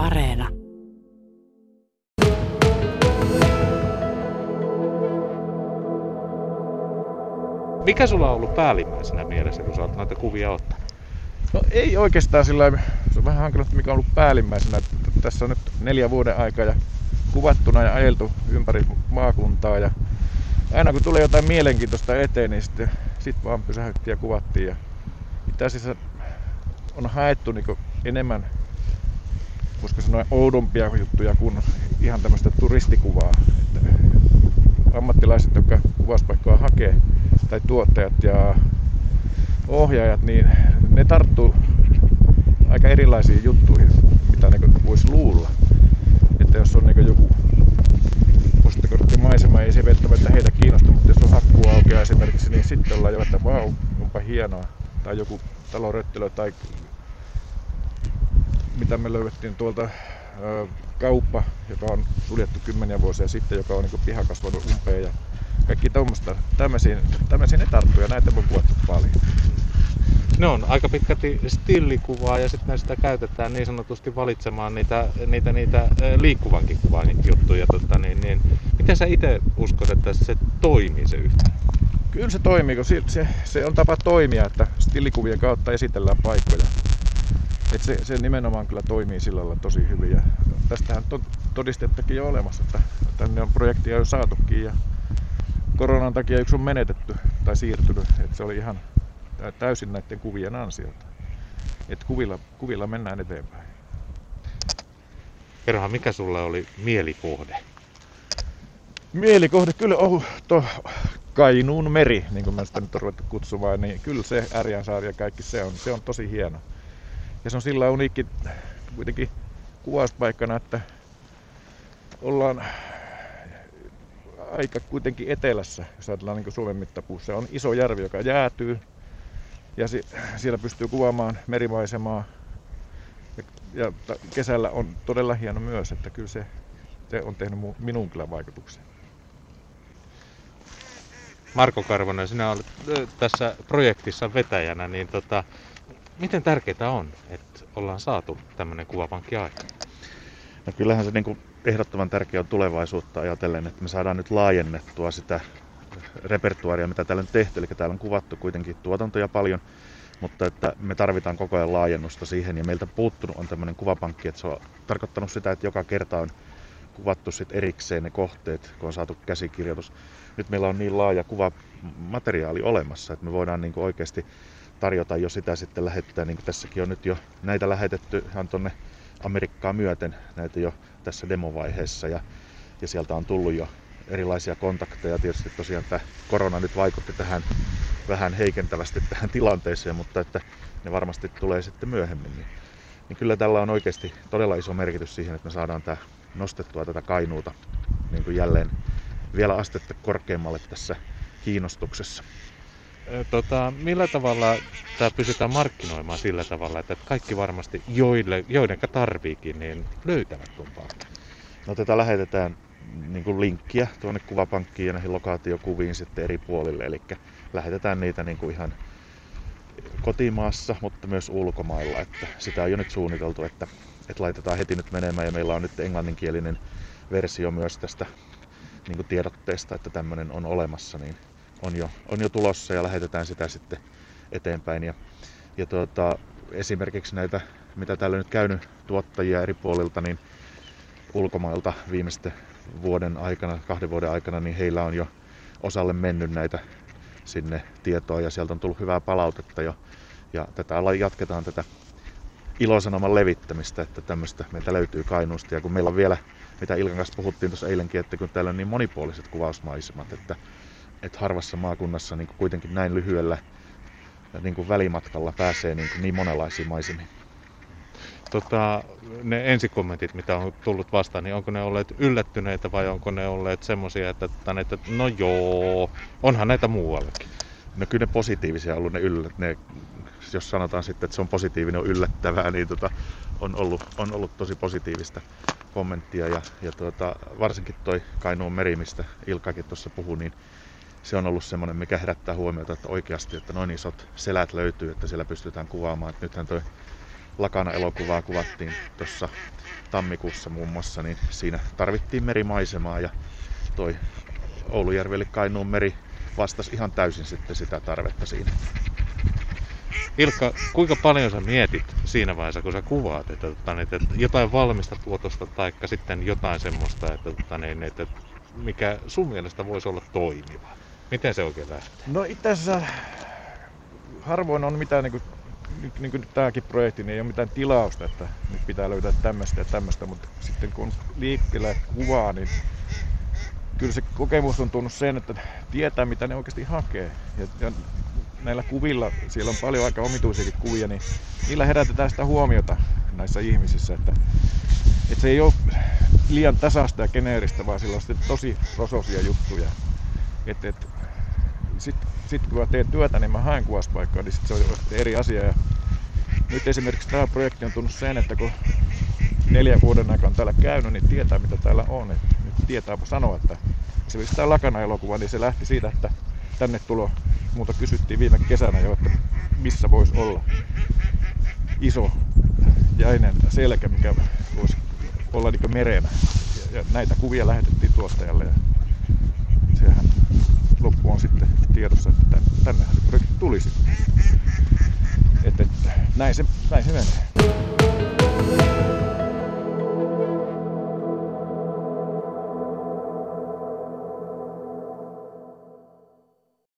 Areena. Mikä sulla on ollut päällimmäisenä mielessä, kun sä oot näitä kuvia ottanut? No ei oikeastaan sillä se on vähän hankala, mikä on ollut päällimmäisenä. Että tässä on nyt neljä vuoden aikaa ja kuvattuna ja ajeltu ympäri maakuntaa ja aina kun tulee jotain mielenkiintoista eteen, niin sitten sit vaan pysähdyttiin ja kuvattiin. Ja itse asiassa on haettu niin enemmän, koska sanoa, oudompia juttuja kuin ihan tämmöistä turistikuvaa. Että ammattilaiset, jotka kuvauspaikkaa hakee, tai tuottajat ja ohjaajat, niin ne tarttuu aika erilaisiin juttuihin, mitä ne voisi luulla. Että jos on niin joku maisema, ei se välttämättä heitä kiinnosta, mutta jos on hakku aukeaa esimerkiksi, niin sitten ollaan jo, että vau, onpa hienoa. Tai joku taloröttelö tai mitä me löydettiin tuolta kauppa, joka on suljettu kymmeniä vuosia sitten, joka on niin piha kasvanut umpeen ja kaikki tuommoista. Tämmöisiin, tämmöisiin ne tarttuu ja näitä on kuvattu paljon. Ne on aika pitkälti stillikuvaa ja sitten sitä käytetään niin sanotusti valitsemaan niitä, niitä, niitä liikkuvankin kuvan juttuja. Tota, niin, niin. Miten sä itse uskot, että se toimii se yhtään? Kyllä se toimii, kun se, se on tapa toimia, että stillikuvien kautta esitellään paikkoja. Et se, se nimenomaan kyllä toimii sillä lailla tosi hyvin. Ja tästähän on todistettakin jo olemassa, että tänne on projektia jo saatukin ja koronan takia yksi on menetetty tai siirtynyt. Et se oli ihan täysin näiden kuvien ansiota. Et kuvilla, kuvilla mennään eteenpäin. Kerroha, mikä sulle oli mielikohde? Mielikohde kyllä on to Kainuun meri, niin kuin mä sitä nyt on ruvettu kutsumaan, niin kyllä se Ärjänsaari ja kaikki se on, se on tosi hieno. Ja se on sillä uniikki kuitenkin kuvauspaikkana, että ollaan aika kuitenkin etelässä, jos ajatellaan niin Suomen mittapuussa. On iso järvi, joka jäätyy ja si- siellä pystyy kuvaamaan merimaisemaa. Ja, ja kesällä on todella hieno myös, että kyllä se, se on tehnyt minun kyllä vaikutuksen. Marko Karvonen, sinä olet tässä projektissa vetäjänä, niin tota, miten tärkeää on, että ollaan saatu tämmöinen kuvapankki aika? No kyllähän se niin kuin ehdottoman tärkeä on tulevaisuutta ajatellen, että me saadaan nyt laajennettua sitä repertuaaria, mitä täällä on tehty. Eli täällä on kuvattu kuitenkin tuotantoja paljon, mutta että me tarvitaan koko ajan laajennusta siihen. Ja meiltä puuttunut on tämmöinen kuvapankki, että se on tarkoittanut sitä, että joka kerta on kuvattu sit erikseen ne kohteet, kun on saatu käsikirjoitus. Nyt meillä on niin laaja kuvamateriaali olemassa, että me voidaan niin oikeasti tarjota jo sitä sitten lähettää, niin kuin tässäkin on nyt jo näitä lähetetty ihan tuonne Amerikkaa myöten, näitä jo tässä demovaiheessa ja, ja sieltä on tullut jo erilaisia kontakteja. Tietysti tosiaan tämä korona nyt vaikutti tähän vähän heikentävästi tähän tilanteeseen, mutta että ne varmasti tulee sitten myöhemmin. Niin, niin kyllä tällä on oikeasti todella iso merkitys siihen, että me saadaan tämä nostettua tätä kainuuta niin kuin jälleen vielä astetta korkeammalle tässä kiinnostuksessa. Tota, millä tavalla tämä pysytään markkinoimaan sillä tavalla, että kaikki varmasti, joille, joidenka tarviikin, niin löytävät tuon paikan? No tätä lähetetään niin kuin linkkiä tuonne kuvapankkiin ja näihin lokaatiokuviin sitten eri puolille. Eli lähetetään niitä niin kuin ihan kotimaassa, mutta myös ulkomailla. Että sitä on jo nyt suunniteltu, että, että laitetaan heti nyt menemään ja meillä on nyt englanninkielinen versio myös tästä niin kuin tiedotteesta, että tämmöinen on olemassa, niin on jo, on jo tulossa ja lähetetään sitä sitten eteenpäin. Ja, ja tuota, esimerkiksi näitä, mitä täällä nyt käynyt tuottajia eri puolilta, niin ulkomailta viimeisten vuoden aikana, kahden vuoden aikana, niin heillä on jo osalle mennyt näitä sinne tietoa ja sieltä on tullut hyvää palautetta jo. Ja tätä jatketaan tätä ilosanoman levittämistä, että tämmöistä meiltä löytyy Kainuusta. Ja kun meillä on vielä, mitä Ilkan kanssa puhuttiin tuossa eilenkin, että kun täällä on niin monipuoliset kuvausmaisemat, että, että harvassa maakunnassa niin kuitenkin näin lyhyellä niin kuin välimatkalla pääsee niin, kuin niin monenlaisiin maisemiin tota, ne ensikommentit, mitä on tullut vastaan, niin onko ne olleet yllättyneitä vai onko ne olleet semmoisia, että, että no joo, onhan näitä muuallakin? No kyllä ne positiivisia on ollut ne yllät, ne, jos sanotaan sitten, että se on positiivinen, on yllättävää, niin tota, on, ollut, on ollut tosi positiivista kommenttia ja, ja tuota, varsinkin toi Kainuun meri, mistä Ilkakin tuossa puhui, niin se on ollut semmoinen, mikä herättää huomiota, että oikeasti, että noin isot selät löytyy, että siellä pystytään kuvaamaan. Että nythän toi Lakana-elokuvaa kuvattiin tuossa tammikuussa muun muassa, niin siinä tarvittiin merimaisemaa ja toi Oulujärvi eli Kainuun meri vastasi ihan täysin sitten sitä tarvetta siinä. Ilkka, kuinka paljon sä mietit siinä vaiheessa, kun sä kuvaat, että, että, että jotain valmista tuotosta tai sitten jotain semmoista, että, että, niin, että mikä sun mielestä voisi olla toimiva? Miten se oikein lähtee? No itse asiassa harvoin on mitään, niin kuin, niin kuin tämäkin projekti, niin ei ole mitään tilausta, että nyt pitää löytää tämmöistä ja tämmöistä, mutta sitten kun on liikkeellä kuvaa, niin kyllä se kokemus on tunnut sen, että tietää mitä ne oikeasti hakee. Ja, ja näillä kuvilla, siellä on paljon aika omituisiakin kuvia, niin niillä herätetään sitä huomiota näissä ihmisissä, että, että se ei ole liian tasasta ja geneeristä, vaan sillä on sitten tosi rososia juttuja. Että, että sitten sit kun mä teen työtä, niin mä haen kuvauspaikkaa, niin sit se on eri asia. Ja nyt esimerkiksi tämä projekti on tullut sen, että kun neljän vuoden aikana täällä käynyt, niin tietää mitä täällä on. Et nyt tietää sanoa, että esimerkiksi tämä Lakana-elokuva, niin se lähti siitä, että tänne tulo, muuta kysyttiin viime kesänä jo, että missä voisi olla iso jäinen selkä, mikä voisi olla niin merenä. Ja, ja näitä kuvia lähetettiin tuostajalle ja sehän loppu on sitten tiedossa, että tänne, tännehän se projekti tuli sitten. Että, että näin, se, näin se menee.